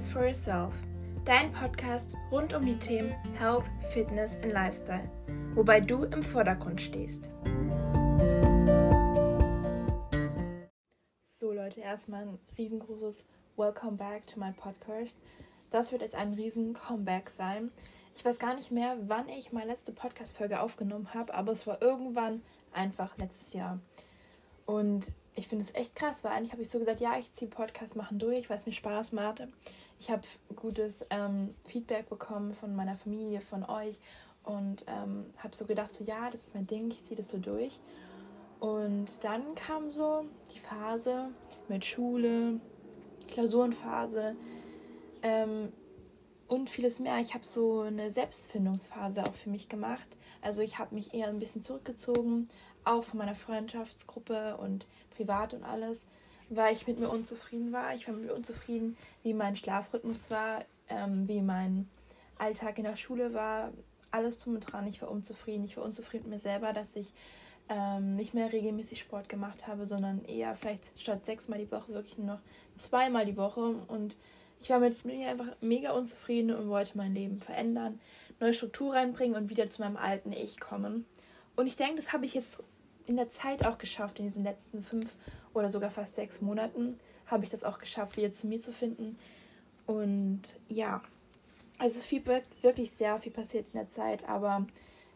is for Yourself, dein Podcast rund um die Themen Health, Fitness und Lifestyle, wobei du im Vordergrund stehst. So Leute, erstmal ein riesengroßes Welcome back to my podcast. Das wird jetzt ein riesen Comeback sein. Ich weiß gar nicht mehr, wann ich meine letzte Podcast-Folge aufgenommen habe, aber es war irgendwann einfach letztes Jahr. Und ich finde es echt krass, weil eigentlich habe ich so gesagt, ja, ich ziehe Podcast machen durch, weil es mir Spaß macht. Ich habe gutes ähm, Feedback bekommen von meiner Familie, von euch und ähm, habe so gedacht, so ja, das ist mein Ding, ich ziehe das so durch. Und dann kam so die Phase mit Schule, Klausurenphase ähm, und vieles mehr. Ich habe so eine Selbstfindungsphase auch für mich gemacht. Also ich habe mich eher ein bisschen zurückgezogen, auch von meiner Freundschaftsgruppe und privat und alles, weil ich mit mir unzufrieden war. Ich war mit mir unzufrieden, wie mein Schlafrhythmus war, ähm, wie mein Alltag in der Schule war, alles drum und dran. Ich war unzufrieden. Ich war unzufrieden mit mir selber, dass ich ähm, nicht mehr regelmäßig Sport gemacht habe, sondern eher vielleicht statt sechsmal die Woche wirklich nur noch zweimal die Woche. Und ich war mit mir einfach mega unzufrieden und wollte mein Leben verändern, neue Struktur reinbringen und wieder zu meinem alten Ich kommen. Und ich denke, das habe ich jetzt in der Zeit auch geschafft, in diesen letzten fünf oder sogar fast sechs Monaten habe ich das auch geschafft, wieder zu mir zu finden. Und ja, also es ist viel, wirklich sehr viel passiert in der Zeit, aber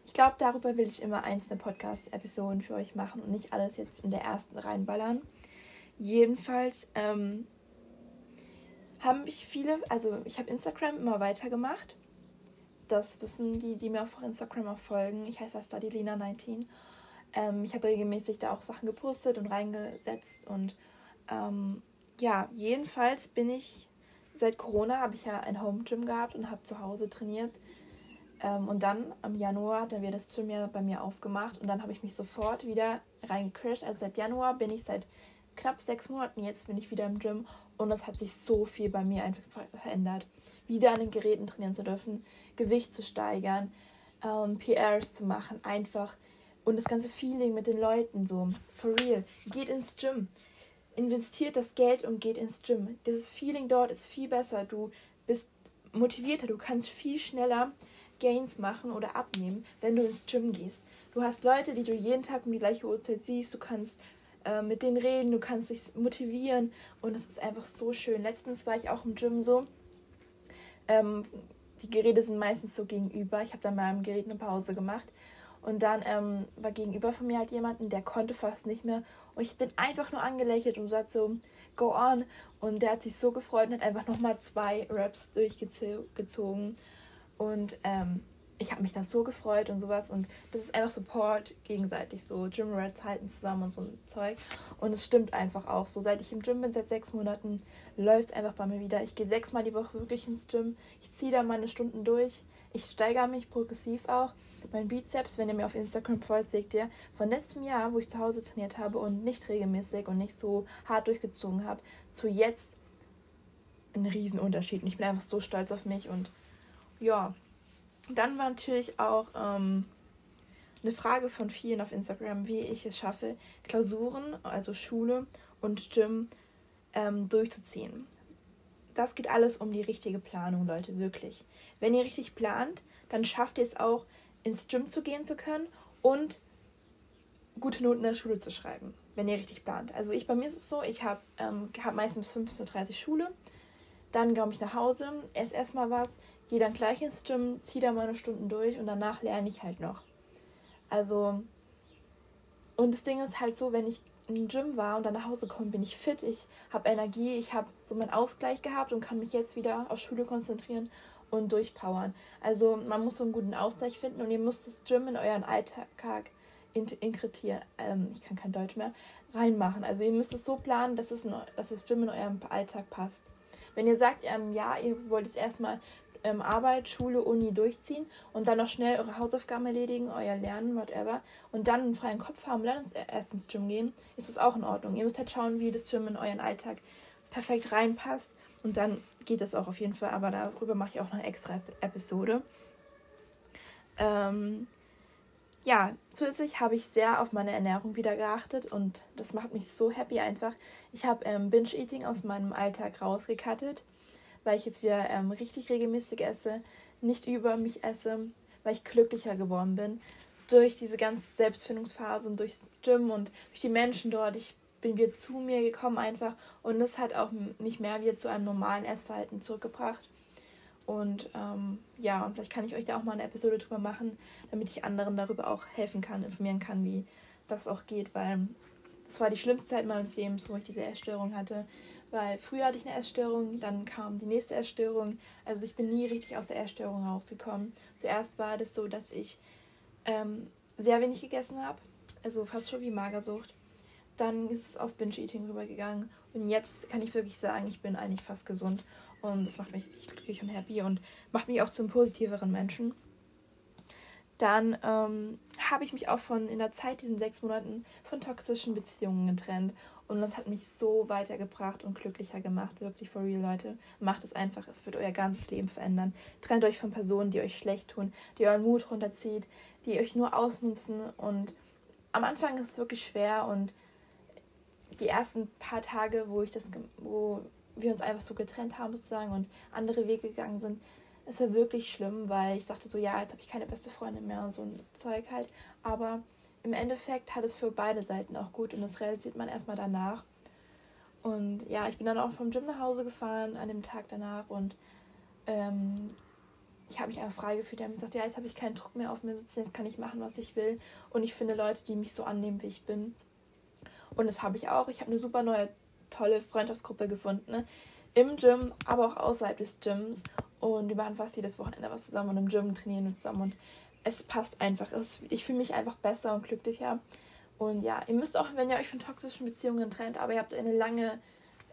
ich glaube, darüber will ich immer einzelne Podcast-Episoden für euch machen und nicht alles jetzt in der ersten reinballern. Jedenfalls ähm, haben mich viele, also ich habe Instagram immer weitergemacht. Das wissen die, die mir auf Instagram auch folgen. Ich heiße StudyLina19 ähm, ich habe regelmäßig da auch Sachen gepostet und reingesetzt und ähm, ja, jedenfalls bin ich seit Corona habe ich ja ein Home Gym gehabt und habe zu Hause trainiert. Ähm, und dann am Januar hat dann wieder das Gym ja bei mir aufgemacht und dann habe ich mich sofort wieder reingecrashed. Also seit Januar bin ich seit knapp sechs Monaten jetzt bin ich wieder im Gym und es hat sich so viel bei mir einfach verändert. Wieder an den Geräten trainieren zu dürfen, Gewicht zu steigern, ähm, PRs zu machen, einfach und das ganze Feeling mit den Leuten so. For real. Geht ins Gym. Investiert das Geld und geht ins Gym. Dieses Feeling dort ist viel besser. Du bist motivierter. Du kannst viel schneller Gains machen oder abnehmen, wenn du ins Gym gehst. Du hast Leute, die du jeden Tag um die gleiche Uhrzeit siehst. Du kannst äh, mit denen reden. Du kannst dich motivieren. Und es ist einfach so schön. Letztens war ich auch im Gym so. Ähm, die Geräte sind meistens so gegenüber. Ich habe dann mal im Gerät eine Pause gemacht. Und dann ähm, war gegenüber von mir halt jemanden, der konnte fast nicht mehr. Und ich den einfach nur angelächelt und gesagt so, go on. Und der hat sich so gefreut und hat einfach nochmal zwei Raps durchgezogen. Und ähm, ich habe mich da so gefreut und sowas. Und das ist einfach Support gegenseitig. So Gym Rats halten zusammen und so ein Zeug. Und es stimmt einfach auch so. Seit ich im Gym bin, seit sechs Monaten, läuft es einfach bei mir wieder. Ich gehe sechsmal die Woche wirklich ins Gym. Ich ziehe da meine Stunden durch. Ich steigere mich progressiv auch mein Bizeps, wenn ihr mir auf Instagram folgt, seht ihr, von letztem Jahr, wo ich zu Hause trainiert habe und nicht regelmäßig und nicht so hart durchgezogen habe, zu jetzt ein Riesenunterschied. Und ich bin einfach so stolz auf mich. Und ja, dann war natürlich auch ähm, eine Frage von vielen auf Instagram, wie ich es schaffe, Klausuren, also Schule und Gym ähm, durchzuziehen. Das geht alles um die richtige Planung, Leute, wirklich. Wenn ihr richtig plant, dann schafft ihr es auch, ins Gym zu gehen zu können und gute Noten in der Schule zu schreiben, wenn ihr richtig plant. Also ich bei mir ist es so, ich habe ähm, hab meistens bis 15.30 Uhr Schule, dann komme ich nach Hause, esse erstmal was, gehe dann gleich ins Gym, ziehe da meine Stunden durch und danach lerne ich halt noch. Also, und das Ding ist halt so, wenn ich im Gym war und dann nach Hause komme, bin ich fit, ich habe Energie, ich habe so meinen Ausgleich gehabt und kann mich jetzt wieder auf Schule konzentrieren und durchpowern. Also man muss so einen guten Ausgleich finden und ihr müsst das Gym in euren Alltag integrieren, ähm, ich kann kein Deutsch mehr, reinmachen. Also ihr müsst es so planen, dass, es in, dass das Gym in eurem Alltag passt. Wenn ihr sagt, ähm, ja, ihr wollt es erstmal ähm, Arbeit, Schule, Uni durchziehen und dann noch schnell eure Hausaufgaben erledigen, euer Lernen, whatever, und dann einen freien Kopf haben, dann erst ins Gym gehen, ist das auch in Ordnung. Ihr müsst halt schauen, wie das Gym in euren Alltag perfekt reinpasst und dann geht das auch auf jeden Fall, aber darüber mache ich auch noch eine extra Episode. Ähm, ja, zusätzlich habe ich sehr auf meine Ernährung wieder geachtet und das macht mich so happy einfach. Ich habe ähm, Binge-Eating aus meinem Alltag rausgekattet, weil ich jetzt wieder ähm, richtig regelmäßig esse, nicht über mich esse, weil ich glücklicher geworden bin durch diese ganze Selbstfindungsphase und durchs Gym und durch die Menschen dort. Ich bin wieder zu mir gekommen einfach und das hat auch mich mehr wieder zu einem normalen Essverhalten zurückgebracht. Und ähm, ja, und vielleicht kann ich euch da auch mal eine Episode drüber machen, damit ich anderen darüber auch helfen kann, informieren kann, wie das auch geht, weil das war die schlimmste Zeit meines Lebens, wo ich diese Essstörung hatte. Weil früher hatte ich eine Essstörung, dann kam die nächste Essstörung. Also ich bin nie richtig aus der Essstörung rausgekommen. Zuerst war das so, dass ich ähm, sehr wenig gegessen habe, also fast schon wie Magersucht. Dann ist es auf Binge-Eating rübergegangen und jetzt kann ich wirklich sagen, ich bin eigentlich fast gesund und das macht mich richtig glücklich und happy und macht mich auch zum positiveren Menschen. Dann ähm, habe ich mich auch von in der Zeit, diesen sechs Monaten, von toxischen Beziehungen getrennt. Und das hat mich so weitergebracht und glücklicher gemacht. Wirklich for real, Leute. Macht es einfach. Es wird euer ganzes Leben verändern. Trennt euch von Personen, die euch schlecht tun, die euren Mut runterzieht, die euch nur ausnutzen. Und am Anfang ist es wirklich schwer. Und die ersten paar Tage, wo ich das, wo wir uns einfach so getrennt haben sozusagen und andere Wege gegangen sind, es war wirklich schlimm, weil ich sagte so, ja, jetzt habe ich keine beste Freundin mehr und so ein Zeug halt. Aber im Endeffekt hat es für beide Seiten auch gut und das realisiert man erstmal danach. Und ja, ich bin dann auch vom Gym nach Hause gefahren an dem Tag danach und ähm, ich habe mich einfach frei gefühlt. Die haben gesagt, ja, jetzt habe ich keinen Druck mehr auf mir sitzen, jetzt kann ich machen, was ich will. Und ich finde Leute, die mich so annehmen, wie ich bin. Und das habe ich auch. Ich habe eine super neue, tolle Freundschaftsgruppe gefunden. Ne? Im Gym, aber auch außerhalb des Gyms. Und wir machen fast jedes Wochenende was zusammen und im Gym trainieren wir zusammen. Und es passt einfach. Es, ich fühle mich einfach besser und glücklicher. Und ja, ihr müsst auch, wenn ihr euch von toxischen Beziehungen trennt, aber ihr habt eine lange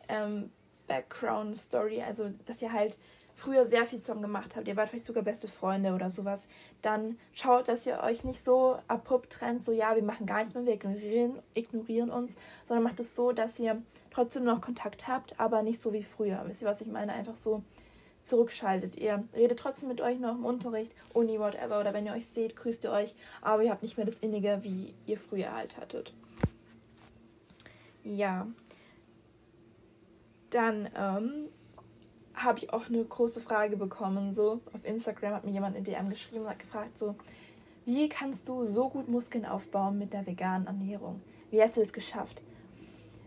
ähm, Background-Story, also dass ihr halt früher sehr viel zusammen gemacht habt, ihr wart vielleicht sogar beste Freunde oder sowas, dann schaut, dass ihr euch nicht so abrupt trennt, so ja, wir machen gar nichts mehr, wir ignorieren, ignorieren uns, sondern macht es so, dass ihr trotzdem noch Kontakt habt, aber nicht so wie früher. Wisst ihr, was ich meine? Einfach so zurückschaltet. Ihr redet trotzdem mit euch noch im Unterricht, Uni, whatever, oder wenn ihr euch seht, grüßt ihr euch, aber ihr habt nicht mehr das Innige, wie ihr früher halt hattet. Ja. Dann ähm, habe ich auch eine große Frage bekommen. So auf Instagram hat mir jemand in DM geschrieben und hat gefragt, so, wie kannst du so gut Muskeln aufbauen mit der veganen Ernährung? Wie hast du es geschafft?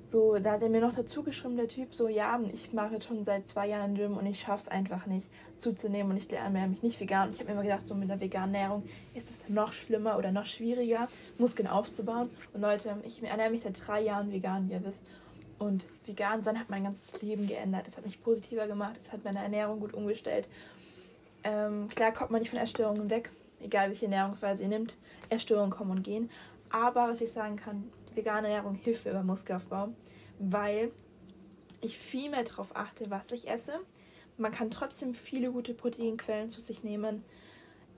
So, da hat er mir noch dazu geschrieben, der Typ, so, ja, ich mache jetzt schon seit zwei Jahren Gym und ich schaffe es einfach nicht zuzunehmen und ich ernähre mich nicht vegan. Ich habe mir immer gedacht, so mit der veganen Ernährung ist es noch schlimmer oder noch schwieriger, Muskeln aufzubauen. Und Leute, ich ernähre mich seit drei Jahren vegan, wie ihr wisst. Und vegan sein hat mein ganzes Leben geändert. Es hat mich positiver gemacht, es hat meine Ernährung gut umgestellt. Ähm, klar kommt man nicht von Essstörungen weg, egal welche Ernährungsweise ihr nimmt. Essstörungen kommen und gehen. Aber was ich sagen kann, vegane Ernährung hilft mir beim Muskelaufbau, weil ich viel mehr darauf achte, was ich esse. Man kann trotzdem viele gute Proteinquellen zu sich nehmen.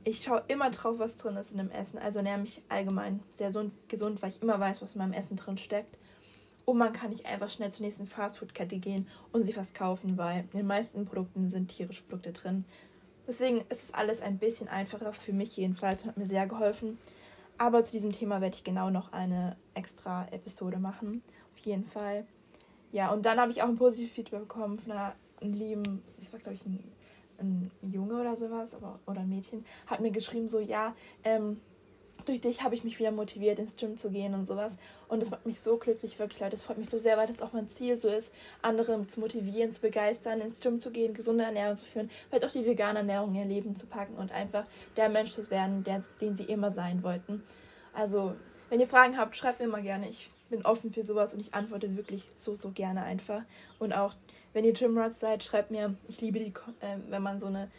Ich schaue immer drauf, was drin ist in dem Essen. Also ernähre mich allgemein sehr gesund, weil ich immer weiß, was in meinem Essen drin steckt. Und man kann nicht einfach schnell zur nächsten Fastfood-Kette gehen und sich was kaufen, weil in den meisten Produkten sind tierische Produkte drin. Deswegen ist es alles ein bisschen einfacher, für mich jedenfalls, hat mir sehr geholfen. Aber zu diesem Thema werde ich genau noch eine extra Episode machen. Auf jeden Fall. Ja, und dann habe ich auch ein positives Feedback bekommen von einer lieben, das war glaube ich ein, ein Junge oder sowas, aber, oder ein Mädchen, hat mir geschrieben, so, ja, ähm, durch dich habe ich mich wieder motiviert, ins Gym zu gehen und sowas. Und das macht mich so glücklich, wirklich, Leute. Das freut mich so sehr, weil das auch mein Ziel so ist, andere zu motivieren, zu begeistern, ins Gym zu gehen, gesunde Ernährung zu führen, vielleicht auch die vegane Ernährung in ihr Leben zu packen und einfach der Mensch zu werden, der, den sie immer sein wollten. Also, wenn ihr Fragen habt, schreibt mir mal gerne. Ich bin offen für sowas und ich antworte wirklich so, so gerne einfach. Und auch, wenn ihr Gymrats seid, schreibt mir. Ich liebe die, äh, wenn man so eine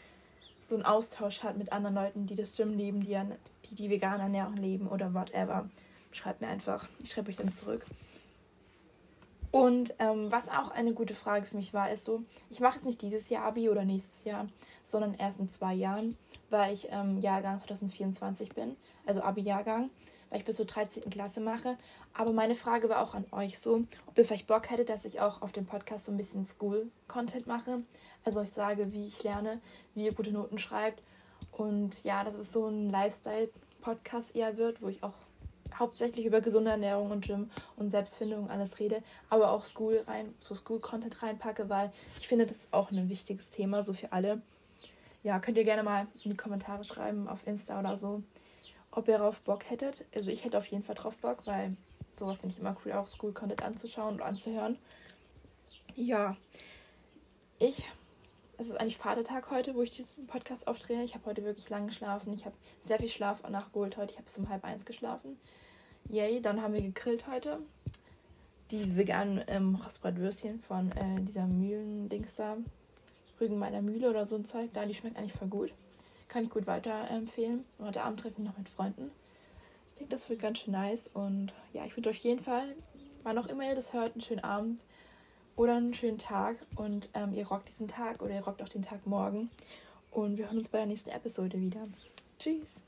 so einen Austausch hat mit anderen Leuten, die das Gym leben, die die, die vegane Ernährung leben oder whatever. Schreibt mir einfach. Ich schreibe euch dann zurück. Und ähm, was auch eine gute Frage für mich war, ist so, ich mache jetzt nicht dieses Jahr Abi oder nächstes Jahr, sondern erst in zwei Jahren, weil ich ähm, Jahrgang 2024 bin, also Abi-Jahrgang, weil ich bis zur 13. Klasse mache. Aber meine Frage war auch an euch so, ob ihr vielleicht Bock hättet, dass ich auch auf dem Podcast so ein bisschen School-Content mache. Also ich sage, wie ich lerne, wie ihr gute Noten schreibt. Und ja, dass es so ein Lifestyle-Podcast eher wird, wo ich auch hauptsächlich über gesunde Ernährung und Gym und Selbstfindung alles rede, aber auch School rein, so School-Content reinpacke, weil ich finde, das ist auch ein wichtiges Thema, so für alle. Ja, könnt ihr gerne mal in die Kommentare schreiben, auf Insta oder so, ob ihr darauf Bock hättet. Also ich hätte auf jeden Fall drauf Bock, weil sowas finde ich immer cool, auch School-Content anzuschauen und anzuhören. Ja, ich es ist eigentlich Vatertag heute, wo ich diesen Podcast aufdrehe. Ich habe heute wirklich lang geschlafen. Ich habe sehr viel Schlaf nachgeholt heute. Ich habe bis um halb eins geschlafen. Yay, dann haben wir gegrillt heute. Diese veganen ähm, Rostbratwürstchen von äh, dieser Mühlen-Dings da. Rügen meiner Mühle oder so ein Zeug. Da, die schmeckt eigentlich voll gut. Kann ich gut weiterempfehlen. Und heute Abend treffe ich noch mit Freunden. Ich denke, das wird ganz schön nice. Und ja, ich wünsche euch auf jeden Fall, wann auch immer ihr das hört, einen schönen Abend oder einen schönen Tag und ähm, ihr rockt diesen Tag oder ihr rockt auch den Tag morgen. Und wir hören uns bei der nächsten Episode wieder. Tschüss.